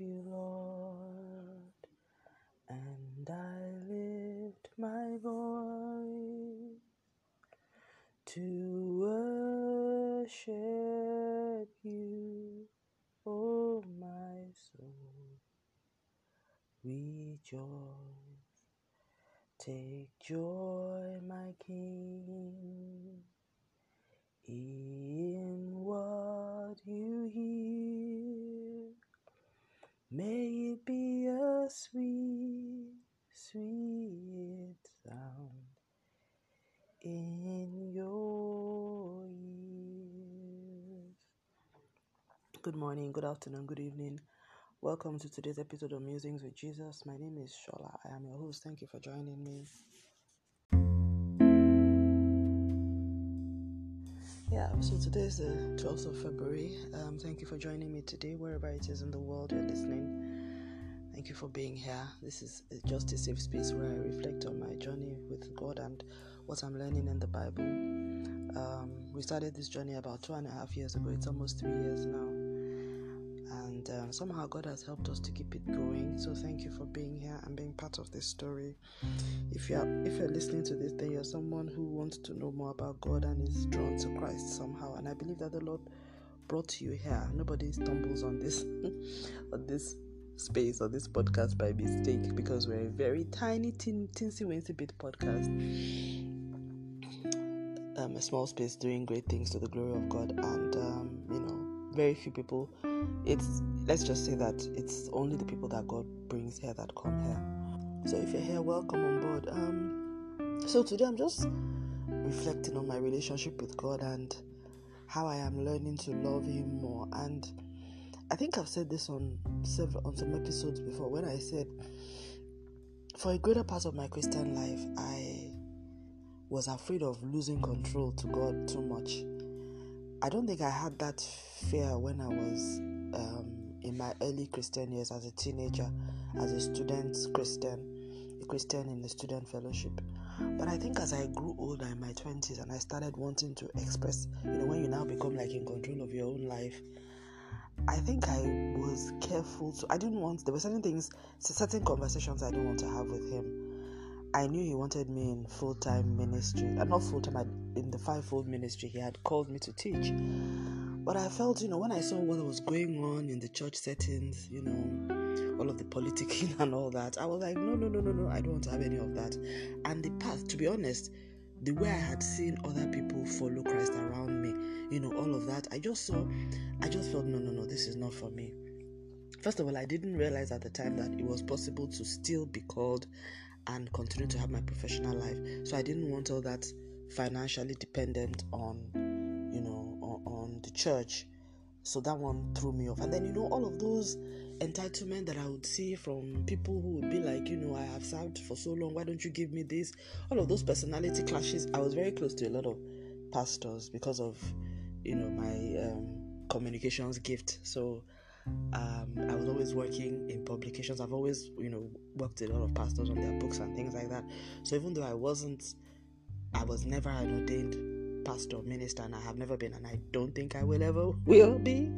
you, Lord, and I lift my voice to worship you, oh my soul. Rejoice, take joy, my King, in sweet, sweet sound in your ears. Good morning, good afternoon, good evening. Welcome to today's episode of Musings with Jesus. My name is Shola. I am your host. Thank you for joining me. Yeah, so today is the 12th of February. Um, thank you for joining me today, wherever it is in the world you're listening. Thank you for being here. This is just a safe space where I reflect on my journey with God and what I'm learning in the Bible. Um, we started this journey about two and a half years ago. It's almost three years now and um, somehow God has helped us to keep it going. So thank you for being here and being part of this story. If you're if you're listening to this, then you're someone who wants to know more about God and is drawn to Christ somehow. And I believe that the Lord brought you here. Nobody stumbles on this on this space or this podcast by mistake because we're a very tiny, tin, tinsy, bit podcast. Um, a small space doing great things to the glory of God, and um, you know, very few people it's let's just say that it's only the people that God brings here that come here. So if you're here, welcome on board. Um, so today I'm just reflecting on my relationship with God and how I am learning to love Him more. And I think I've said this on several on some episodes before when I said for a greater part of my Christian life I was afraid of losing control to God too much. I don't think I had that fear when I was um, in my early Christian years as a teenager, as a student Christian, a Christian in the student fellowship. But I think as I grew older in my 20s and I started wanting to express, you know, when you now become like in control of your own life, I think I was careful to, I didn't want, there were certain things, certain conversations I didn't want to have with him. I knew he wanted me in full time ministry, and not full time, in the fivefold ministry he had called me to teach. But I felt, you know, when I saw what was going on in the church settings, you know, all of the politicking and all that, I was like, no, no, no, no, no, I don't want to have any of that. And the path, to be honest, the way I had seen other people follow Christ around me, you know, all of that, I just saw, I just felt, no, no, no, this is not for me. First of all, I didn't realize at the time that it was possible to still be called and continue to have my professional life. So I didn't want all that financially dependent on, you know, on, on the church. So that one threw me off. And then, you know, all of those entitlement that I would see from people who would be like, you know, I have served for so long, why don't you give me this? All of those personality clashes. I was very close to a lot of pastors because of, you know, my um, communications gift. So um, I was always working in publications. I've always, you know, worked with a lot of pastors on their books and things like that. So even though I wasn't, I was never an ordained pastor, minister, and I have never been, and I don't think I will ever will be.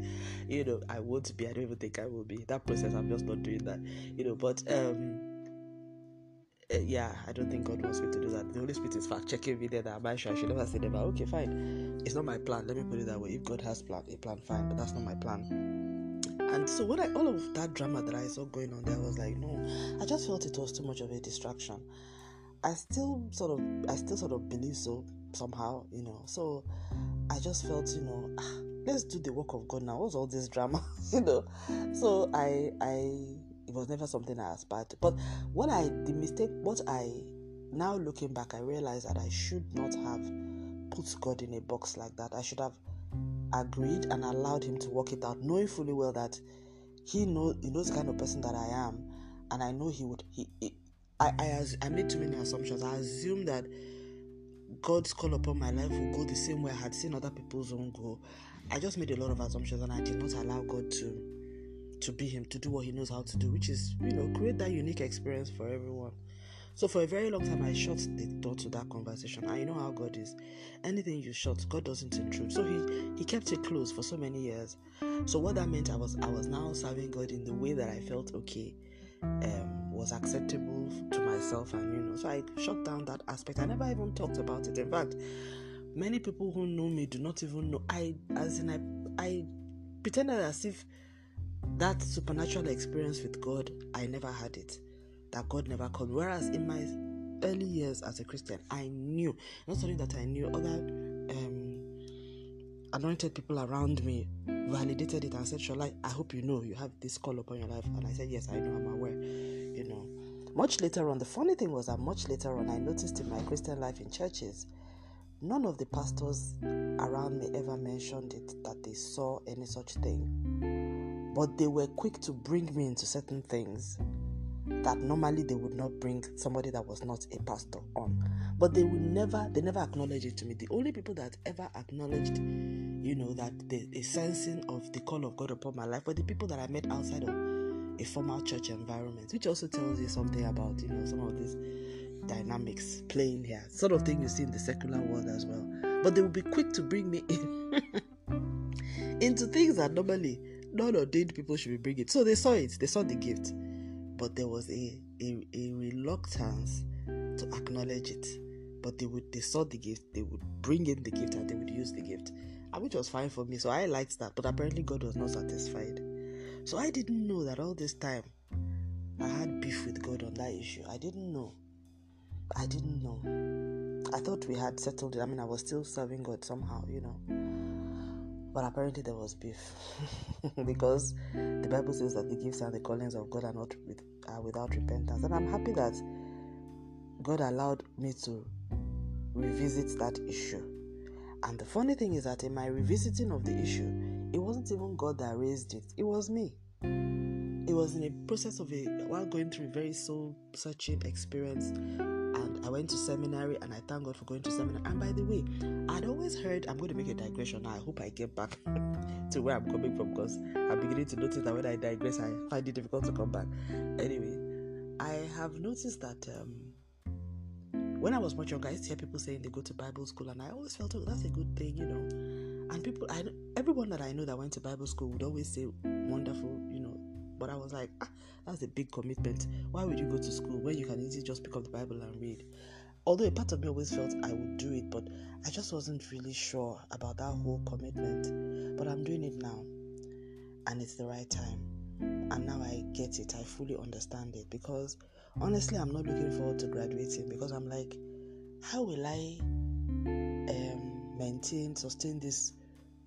You know, I won't be. I don't even think I will be. That process, I'm just not doing that. You know, but um, uh, yeah, I don't think God wants me to do that. The Holy Spirit is fact checking me there that am sure I should never say never. Okay, fine. It's not my plan. Let me put it that way. If God has plan, a plan, fine, but that's not my plan. And so when I all of that drama that I saw going on there, I was like, no, I just felt it was too much of a distraction. I still sort of I still sort of believe so somehow, you know. So I just felt, you know, let's do the work of God now. What's all this drama? you know. So I I it was never something I aspired to. But what I the mistake what I now looking back I realized that I should not have put God in a box like that. I should have agreed and allowed him to work it out, knowing fully well that he knows he knows the kind of person that I am, and I know he would. He, he I, I I made too many assumptions. I assumed that God's call upon my life will go the same way I had seen other people's own go. I just made a lot of assumptions, and I did not allow God to to be Him, to do what He knows how to do, which is you know create that unique experience for everyone. So for a very long time, I shut the door to that conversation. I know how God is. Anything you shut, God doesn't intrude. So he he kept it closed for so many years. So what that meant, I was I was now serving God in the way that I felt okay, um, was acceptable to myself, and you know. So I shut down that aspect. I never even talked about it. In fact, many people who know me do not even know. I as in I I pretended as if that supernatural experience with God, I never had it that God never called. Whereas in my early years as a Christian, I knew, not only that I knew, other um, anointed people around me validated it and said, Shola, I hope you know you have this call upon your life. And I said, Yes, I know, I'm aware. Much later on, the funny thing was that much later on, I noticed in my Christian life in churches, none of the pastors around me ever mentioned it that they saw any such thing. But they were quick to bring me into certain things that normally they would not bring somebody that was not a pastor on. But they would never, they never acknowledge it to me. The only people that ever acknowledged, you know, that the a sensing of the call of God upon my life were the people that I met outside of a formal church environment, which also tells you something about, you know, some of these dynamics playing here, sort of thing you see in the secular world as well. But they would be quick to bring me in into things that normally non-ordained people should be bringing. So they saw it, they saw the gift but there was a, a, a reluctance to acknowledge it. But they would they saw the gift, they would bring in the gift and they would use the gift. And which was fine for me. So I liked that. But apparently God was not satisfied. So I didn't know that all this time I had beef with God on that issue. I didn't know. I didn't know. I thought we had settled it. I mean, I was still serving God somehow, you know. But apparently there was beef because the Bible says that the gifts and the callings of God are not with, are without repentance. And I'm happy that God allowed me to revisit that issue. And the funny thing is that in my revisiting of the issue, it wasn't even God that raised it, it was me. It was in a process of a while going through a very soul searching experience And I went to seminary and I thank God for going to seminary. And by the way, I'd always heard, I'm going to make a digression now. I hope I get back to where I'm coming from because I'm beginning to notice that when I digress, I find it difficult to come back. Anyway, I have noticed that um, when I was much younger, I used to hear people saying they go to Bible school, and I always felt, oh, that's a good thing, you know. And people, I, everyone that I know that went to Bible school would always say, wonderful, you know. But I was like, ah, that's a big commitment. Why would you go to school when you can easily just pick up the Bible and read? Although a part of me always felt I would do it, but I just wasn't really sure about that whole commitment. But I'm doing it now, and it's the right time. And now I get it, I fully understand it because honestly, I'm not looking forward to graduating because I'm like, how will I um, maintain, sustain this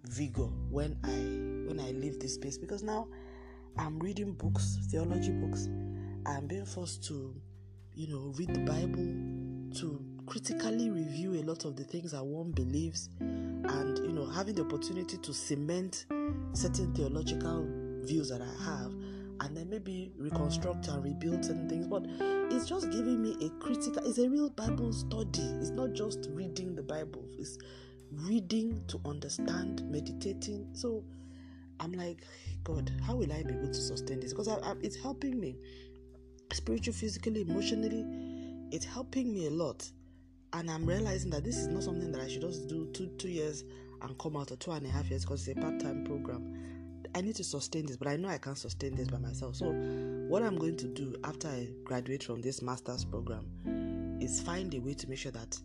vigor when I when I leave this space? Because now I'm reading books, theology books. I'm being forced to, you know, read the Bible, to critically review a lot of the things that one believes, and, you know, having the opportunity to cement certain theological views that I have, and then maybe reconstruct and rebuild certain things. But it's just giving me a critical, it's a real Bible study. It's not just reading the Bible, it's reading to understand, meditating. So, I'm like, God, how will I be able to sustain this? Because I, I, it's helping me spiritually, physically, emotionally. It's helping me a lot. And I'm realizing that this is not something that I should just do two two years and come out or two and a half years because it's a part-time program. I need to sustain this, but I know I can't sustain this by myself. So what I'm going to do after I graduate from this master's program is find a way to make sure that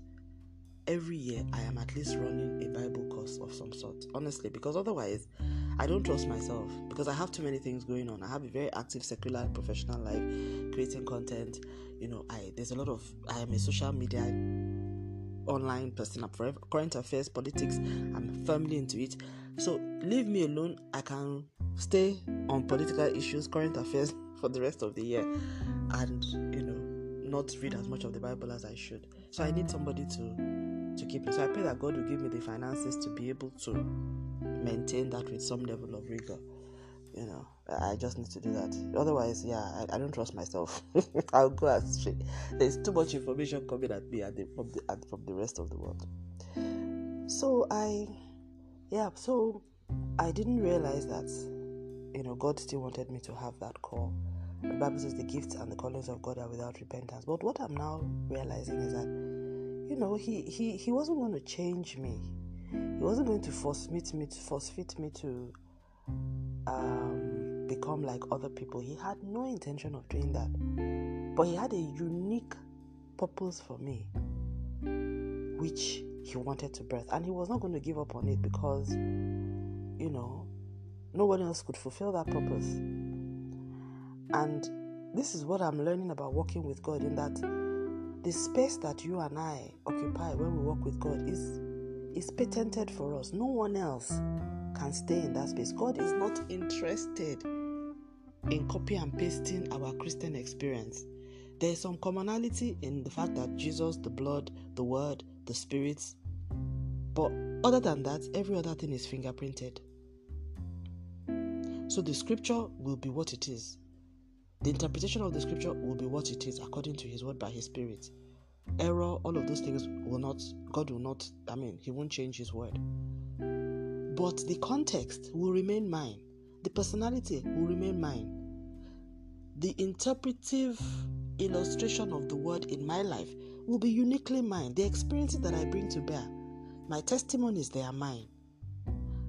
every year I am at least running a Bible course of some sort. Honestly, because otherwise I don't trust myself because I have too many things going on. I have a very active secular professional life, creating content. You know, I there's a lot of I am a social media online person. I'm forever current affairs, politics. I'm firmly into it. So leave me alone. I can stay on political issues, current affairs for the rest of the year, and you know, not read as much of the Bible as I should. So I need somebody to to keep me. So I pray that God will give me the finances to be able to maintain that with some level of rigor. You know, I just need to do that. Otherwise, yeah, I, I don't trust myself. I'll go astray. There's too much information coming at me at the, from the at, from the rest of the world. So I, yeah, so I didn't realize that, you know, God still wanted me to have that call The Bible says the gifts and the callings of God are without repentance. But what I'm now realizing is that, you know, he he he wasn't going to change me. He wasn't going to force me to, me to force fit me to um, become like other people. He had no intention of doing that. But he had a unique purpose for me, which he wanted to birth. And he was not going to give up on it because, you know, no one else could fulfill that purpose. And this is what I'm learning about walking with God in that the space that you and I occupy when we walk with God is is patented for us. No one else can stay in that space. God is not interested in copy and pasting our Christian experience. There is some commonality in the fact that Jesus, the blood, the word, the spirits, but other than that, every other thing is fingerprinted. So the scripture will be what it is. The interpretation of the scripture will be what it is according to his word by his spirit. Error, all of those things will not, God will not, I mean, he won't change his word. But the context will remain mine. The personality will remain mine. The interpretive illustration of the word in my life will be uniquely mine. The experiences that I bring to bear, my testimonies, they are mine.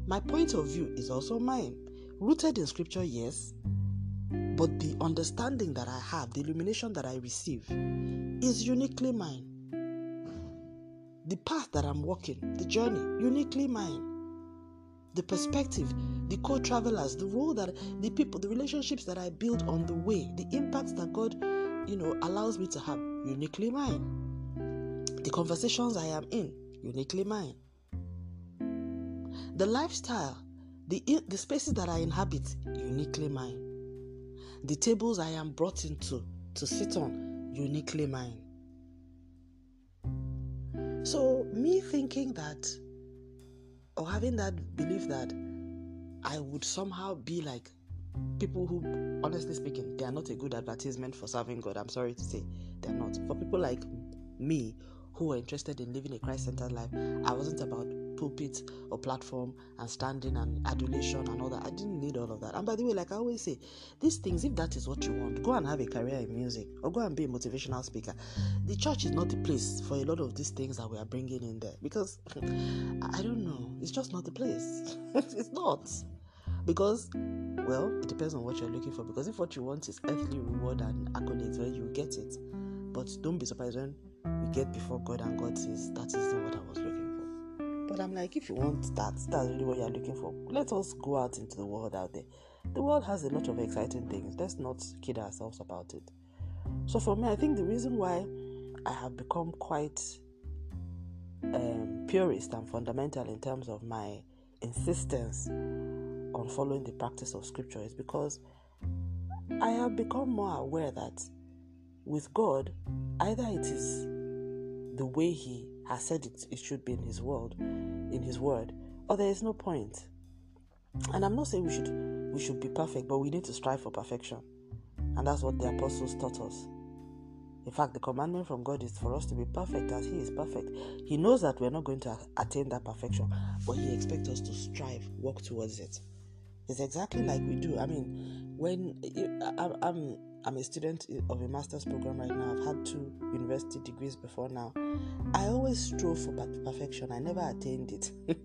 My point of view is also mine rooted in scripture, yes, but the understanding that I have, the illumination that I receive, is uniquely mine. The path that I'm walking, the journey, uniquely mine. The perspective, the co travelers, the role that the people, the relationships that I build on the way, the impacts that God, you know, allows me to have, uniquely mine. The conversations I am in, uniquely mine. The lifestyle the, the spaces that I inhabit, uniquely mine. The tables I am brought into to sit on, uniquely mine. So, me thinking that, or having that belief that I would somehow be like people who, honestly speaking, they are not a good advertisement for serving God. I'm sorry to say, they're not. For people like me who are interested in living a Christ centered life, I wasn't about pulpit or platform and standing and adulation and all that. I didn't need all of that. And by the way, like I always say, these things, if that is what you want, go and have a career in music or go and be a motivational speaker. The church is not the place for a lot of these things that we are bringing in there because I don't know, it's just not the place. it's not. Because, well, it depends on what you're looking for. Because if what you want is earthly reward and accolades, well, you get it. But don't be surprised when we get before God and God says, That isn't what I was looking but I'm like, if you want that, that's really what you're looking for. Let us go out into the world out there. The world has a lot of exciting things. Let's not kid ourselves about it. So for me, I think the reason why I have become quite um, purist and fundamental in terms of my insistence on following the practice of Scripture is because I have become more aware that with God, either it is the way He has said it, it should be in his word, in his word, or there is no point. And I'm not saying we should we should be perfect, but we need to strive for perfection. And that's what the apostles taught us. In fact, the commandment from God is for us to be perfect as He is perfect. He knows that we're not going to attain that perfection, but He expects us to strive, work towards it. It's exactly like we do. I mean, when I'm I'm a student of a master's program right now. I've had two university degrees before now. I always strove for perfection. I never attained it.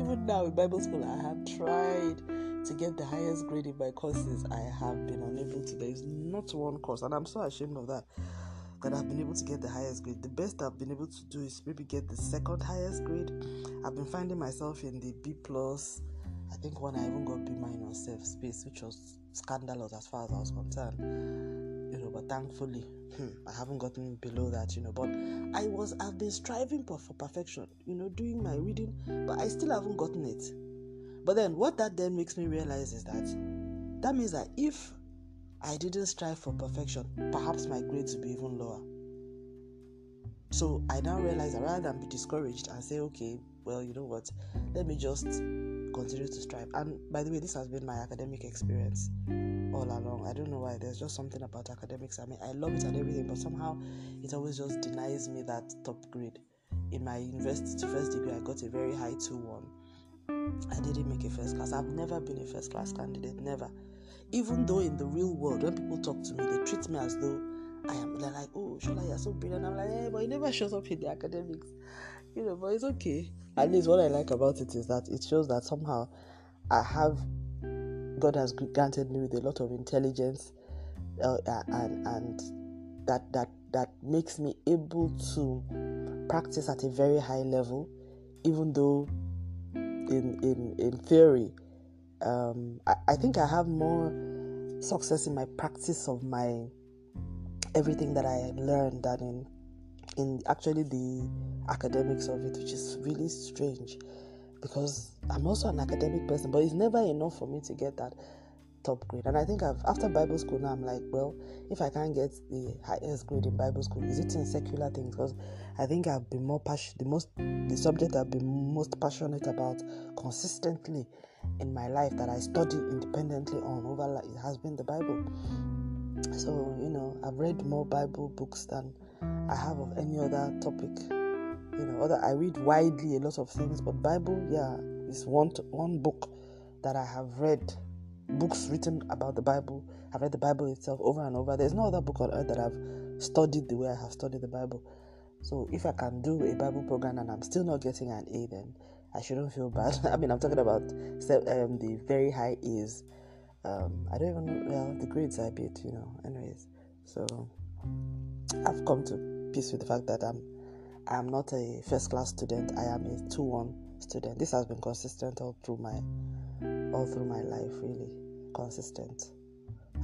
Even now in Bible school, I have tried to get the highest grade in my courses. I have been unable to. There is not one course, and I'm so ashamed of that. That I've been able to get the highest grade. The best I've been able to do is maybe get the second highest grade. I've been finding myself in the B plus. I think when I even got B minus self space, which was scandalous as far as I was concerned. You know, but thankfully, hmm, I haven't gotten below that, you know. But I was, I've been striving for, for perfection, you know, doing my reading, but I still haven't gotten it. But then, what that then makes me realize is that that means that if I didn't strive for perfection, perhaps my grades would be even lower. So I now realize that rather than be discouraged and say, okay, well, you know what, let me just continue to strive. And by the way, this has been my academic experience all along. I don't know why. There's just something about academics. I mean, I love it and everything, but somehow it always just denies me that top grade. In my university first degree, I got a very high 2 1. I didn't make a first class. I've never been a first class candidate, never. even though in the real world, when people talk to me, they treat me as though I am. They're like, "Oh, Shola, you're so brilliant." I'm like, "Hey, but it never shows up in the academics, you know." But it's okay. At least what I like about it is that it shows that somehow I have God has granted me with a lot of intelligence, uh, and and that that that makes me able to practice at a very high level, even though in in in theory um, I, I think I have more success in my practice of my everything that I learned than in in actually the academics of it, which is really strange because I'm also an academic person, but it's never enough for me to get that top grade. And I think I've after Bible school now, I'm like, well, if I can't get the highest grade in Bible school, is it in secular things? Because I think I've been more passionate, the most the subject I've been most passionate about consistently in my life that I study independently on over it has been the Bible. So, you know, I've read more Bible books than I have of any other topic. You know, other I read widely a lot of things, but Bible, yeah, is one one book that I have read. Books written about the Bible. I've read the Bible itself over and over. There's no other book on earth that I've studied the way I have studied the Bible. So if I can do a Bible program and I'm still not getting an A, then I shouldn't feel bad. I mean, I'm talking about um, the very high A's. Um, I don't even know, well, the grades I beat, you know, anyways. So I've come to peace with the fact that I'm I'm not a first class student. I am a 2 1 student. This has been consistent all through my all through my life, really. Consistent.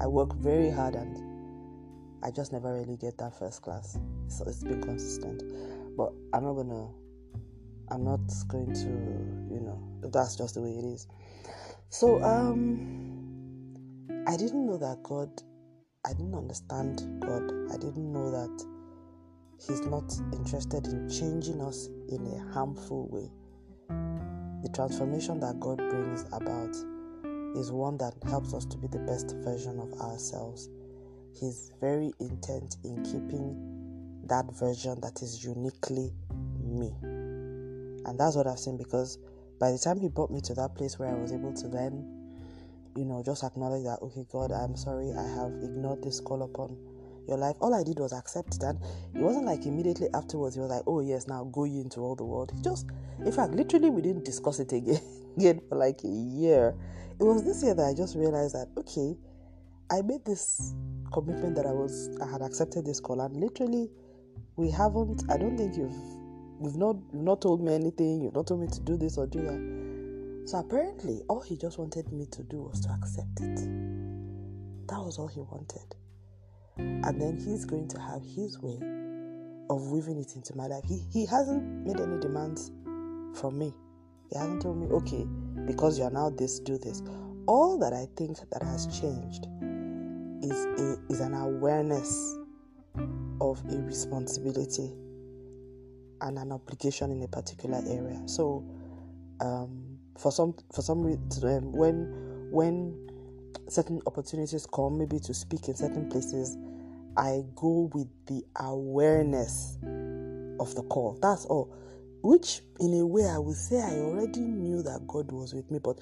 I work very hard and I just never really get that first class. So it's been consistent. But I'm not gonna I'm not going to, you know, that's just the way it is. So, um, I didn't know that God, I didn't understand God. I didn't know that He's not interested in changing us in a harmful way. The transformation that God brings about is one that helps us to be the best version of ourselves. He's very intent in keeping that version that is uniquely me. And that's what I've seen because by the time he brought me to that place where I was able to then, you know, just acknowledge that, okay, God, I'm sorry, I have ignored this call upon your life. All I did was accept it. And it wasn't like immediately afterwards, he was like, oh, yes, now go into all the world. He just, in fact, literally, we didn't discuss it again, again for like a year. It was this year that I just realized that, okay, I made this commitment that I was, I had accepted this call, and literally, we haven't, I don't think you've You've not you've not told me anything, you've not told me to do this or do that. So apparently all he just wanted me to do was to accept it. That was all he wanted. And then he's going to have his way of weaving it into my life. He he hasn't made any demands from me. He hasn't told me, okay, because you're now this, do this. All that I think that has changed is a, is an awareness of a responsibility and an obligation in a particular area. So, um, for some for some reason, when when certain opportunities come, maybe to speak in certain places, I go with the awareness of the call. That's all. Which, in a way, I would say I already knew that God was with me, but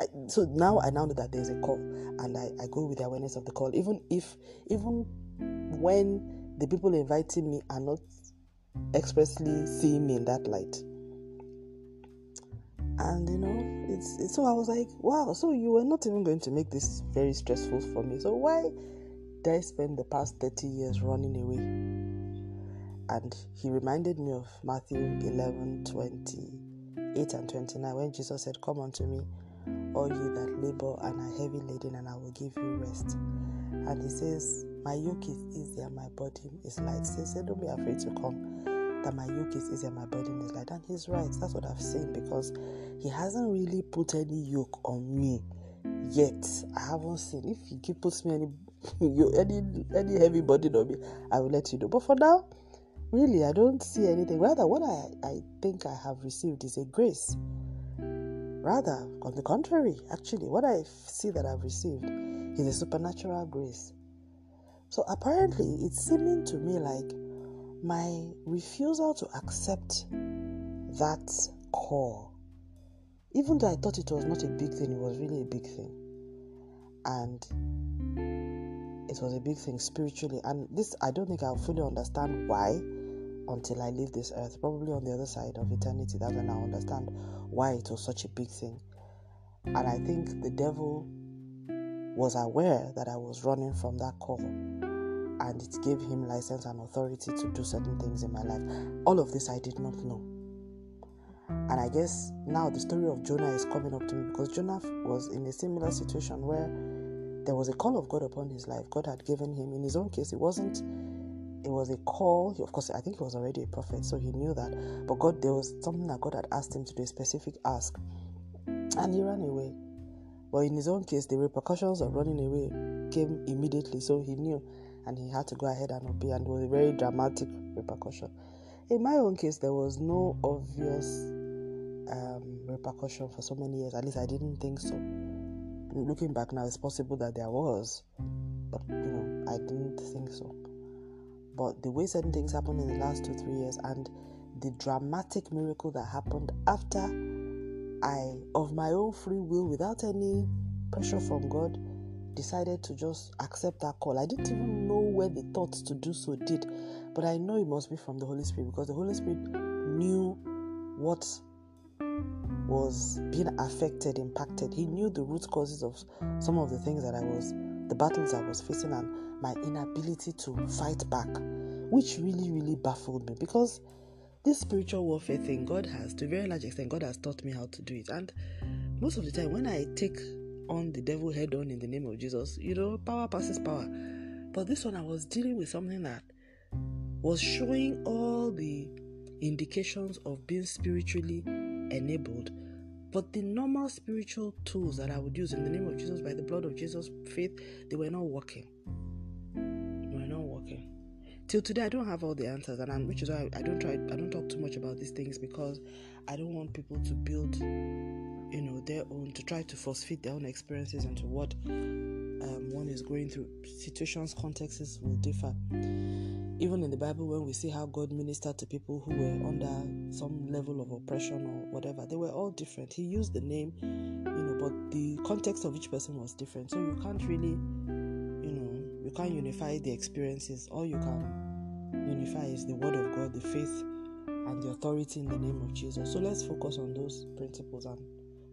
I, so now I now know that there's a call, and I, I go with the awareness of the call, even if even when the people inviting me are not expressly seeing me in that light. And you know, it's, it's so I was like, wow, so you were not even going to make this very stressful for me. So why did I spend the past 30 years running away? And he reminded me of Matthew 11 28 and 29 when Jesus said, Come unto me, all you that labor and are heavy laden, and I will give you rest. And he says, My yoke is easy and my burden is light. So he said, Don't be afraid to come. That my yoke is and my burden is light. And he's right. That's what I've seen because he hasn't really put any yoke on me yet. I haven't seen. If he puts me any any any heavy burden on me, I will let you know. But for now, really, I don't see anything. Rather, what I, I think I have received is a grace. Rather, on the contrary, actually, what I see that I've received is a supernatural grace. So apparently, it's seeming to me like my refusal to accept that call, even though I thought it was not a big thing, it was really a big thing. and it was a big thing spiritually. And this, I don't think I'll fully understand why until I leave this earth. Probably on the other side of eternity, that's when I'll understand why it was such a big thing. And I think the devil was aware that I was running from that call and it gave him license and authority to do certain things in my life. All of this I did not know. And I guess now the story of Jonah is coming up to me because Jonah was in a similar situation where there was a call of God upon his life. God had given him, in his own case, it wasn't, it was a call. Of course, I think he was already a prophet, so he knew that. But God, there was something that God had asked him to do, a specific ask. And he ran away. But in his own case, the repercussions of running away came immediately, so he knew and he had to go ahead and obey, and it was a very dramatic repercussion. In my own case, there was no obvious um, repercussion for so many years. At least I didn't think so. Looking back now, it's possible that there was, but you know, I didn't think so. But the way certain things happened in the last two, three years, and the dramatic miracle that happened after I, of my own free will, without any pressure from God, decided to just accept that call. I didn't even know where the thoughts to do so did, but I know it must be from the Holy Spirit because the Holy Spirit knew what was being affected, impacted. He knew the root causes of some of the things that I was, the battles I was facing, and my inability to fight back, which really, really baffled me because this spiritual warfare thing, God has, to a very large extent, God has taught me how to do it. And most of the time, when I take on the devil head on in the name of Jesus, you know, power passes power. But this one, I was dealing with something that was showing all the indications of being spiritually enabled. But the normal spiritual tools that I would use in the name of Jesus, by the blood of Jesus, faith, they were not working. They were not working. Till today, I don't have all the answers, and I'm, which is why I don't try. I don't talk too much about these things because I don't want people to build, you know, their own to try to force fit their own experiences into what um, one is going through. Situations, contexts will differ even in the Bible, when we see how God ministered to people who were under some level of oppression or whatever, they were all different. He used the name, you know, but the context of each person was different. So you can't really, you know, you can't unify the experiences. All you can unify is the Word of God, the faith, and the authority in the name of Jesus. So let's focus on those principles and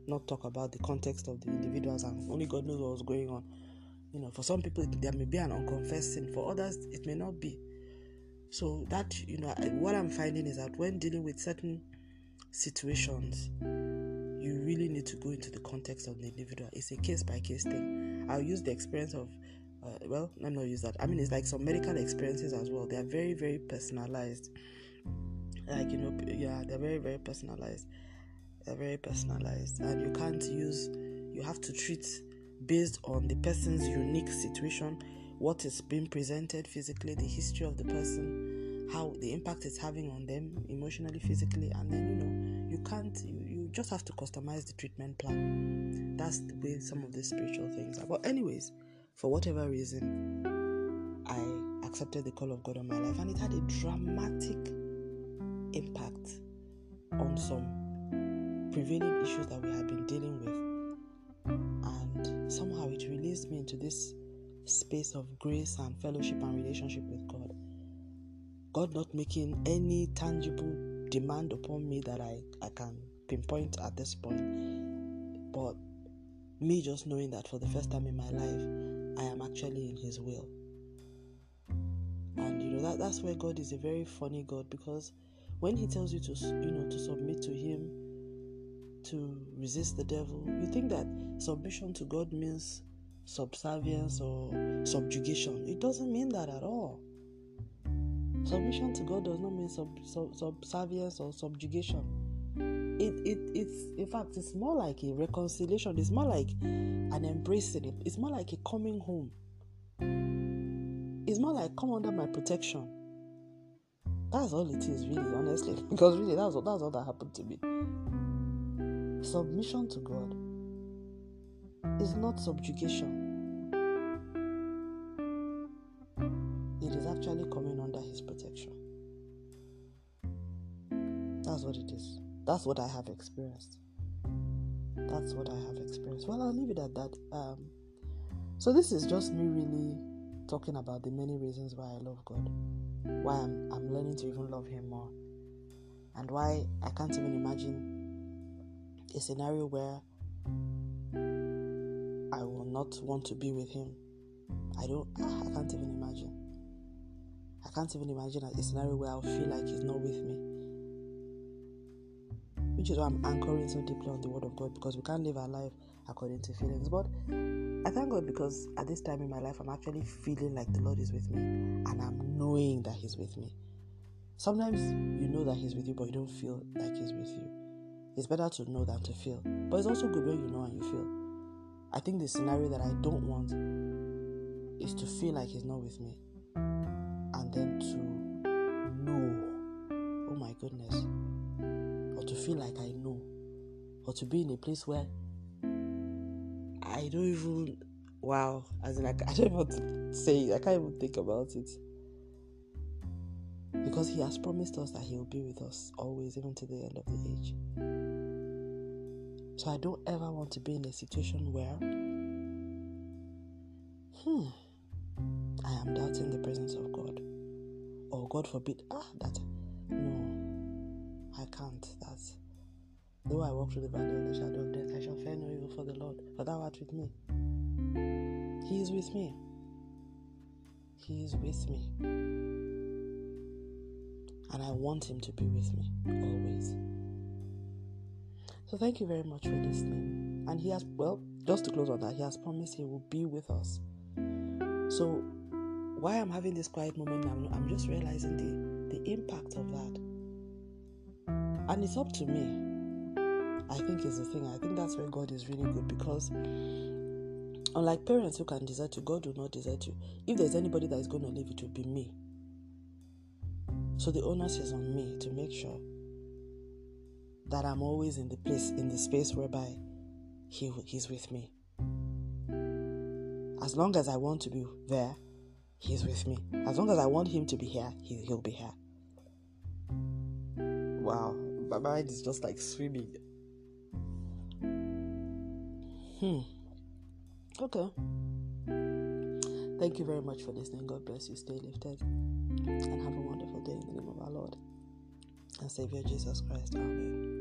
not talk about the context of the individuals and only God knows what was going on. You know, for some people, there may be an unconfessed sin. For others, it may not be. So that you know, what I'm finding is that when dealing with certain situations, you really need to go into the context of the individual. It's a case by case thing. I'll use the experience of, uh, well, me not use that. I mean, it's like some medical experiences as well. They are very, very personalized. Like you know, yeah, they're very, very personalized. They're very personalized, and you can't use. You have to treat based on the person's unique situation what is being presented physically, the history of the person, how the impact it's having on them emotionally, physically, and then you know you can't you, you just have to customize the treatment plan. That's the way some of the spiritual things are. But anyways, for whatever reason, I accepted the call of God on my life, and it had a dramatic impact on some prevailing issues that we had been dealing with. And somehow it released me into this space of grace and fellowship and relationship with God. God not making any tangible demand upon me that I, I can pinpoint at this point, but me just knowing that for the first time in my life, I am actually in His will. And you know that that's where God is a very funny God because when He tells you to you know to submit to Him, to resist the devil, you think that submission to God means subservience or subjugation. It doesn't mean that at all. Submission to God does not mean sub, sub, subservience or subjugation. It, it it's in fact it's more like a reconciliation. It's more like an embracing. It. It's more like a coming home. It's more like come under my protection. That's all it is, really, honestly. Because really, that's what that's all that happened to me. Submission to God is not subjugation. It is actually coming under His protection. That's what it is. That's what I have experienced. That's what I have experienced. Well, I'll leave it at that. Um, So, this is just me really talking about the many reasons why I love God, why I'm, I'm learning to even love Him more, and why I can't even imagine a scenario where I will not want to be with Him. I don't, I can't even imagine. I can't even imagine a scenario where I'll feel like He's not with me. Which is why I'm anchoring so deeply on the Word of God because we can't live our life according to feelings. But I thank God because at this time in my life, I'm actually feeling like the Lord is with me and I'm knowing that He's with me. Sometimes you know that He's with you, but you don't feel like He's with you. It's better to know than to feel. But it's also good when you know and you feel. I think the scenario that I don't want is to feel like He's not with me and then to know, oh my goodness, or to feel like I know, or to be in a place where I don't even wow, as in like I don't even want to say. I can't even think about it. Because he has promised us that he will be with us always, even to the end of the age. So I don't ever want to be in a situation where hmm I am doubting the presence of God. Or God forbid, ah that no, I can't. That's Though I walk through the valley of the shadow of death, I shall fear no evil for the Lord, for thou art with me. He is with me. He is with me. And I want him to be with me always. So thank you very much for listening. And he has, well, just to close on that, he has promised he will be with us. So why I'm having this quiet moment, I'm, I'm just realizing the, the impact of that. And it's up to me I think is the thing. I think that's where God is really good because unlike parents who can desert you, God will not desert you. If there's anybody that is going to leave, it will be me. So the onus is on me to make sure that I'm always in the place, in the space whereby he, He's with me. As long as I want to be there, He's with me. As long as I want Him to be here, he, He'll be here. Wow, my mind is just like swimming. Hmm. Okay. Thank you very much for listening. God bless you. Stay lifted and have a wonderful day in the name of our Lord and Savior Jesus Christ. Amen.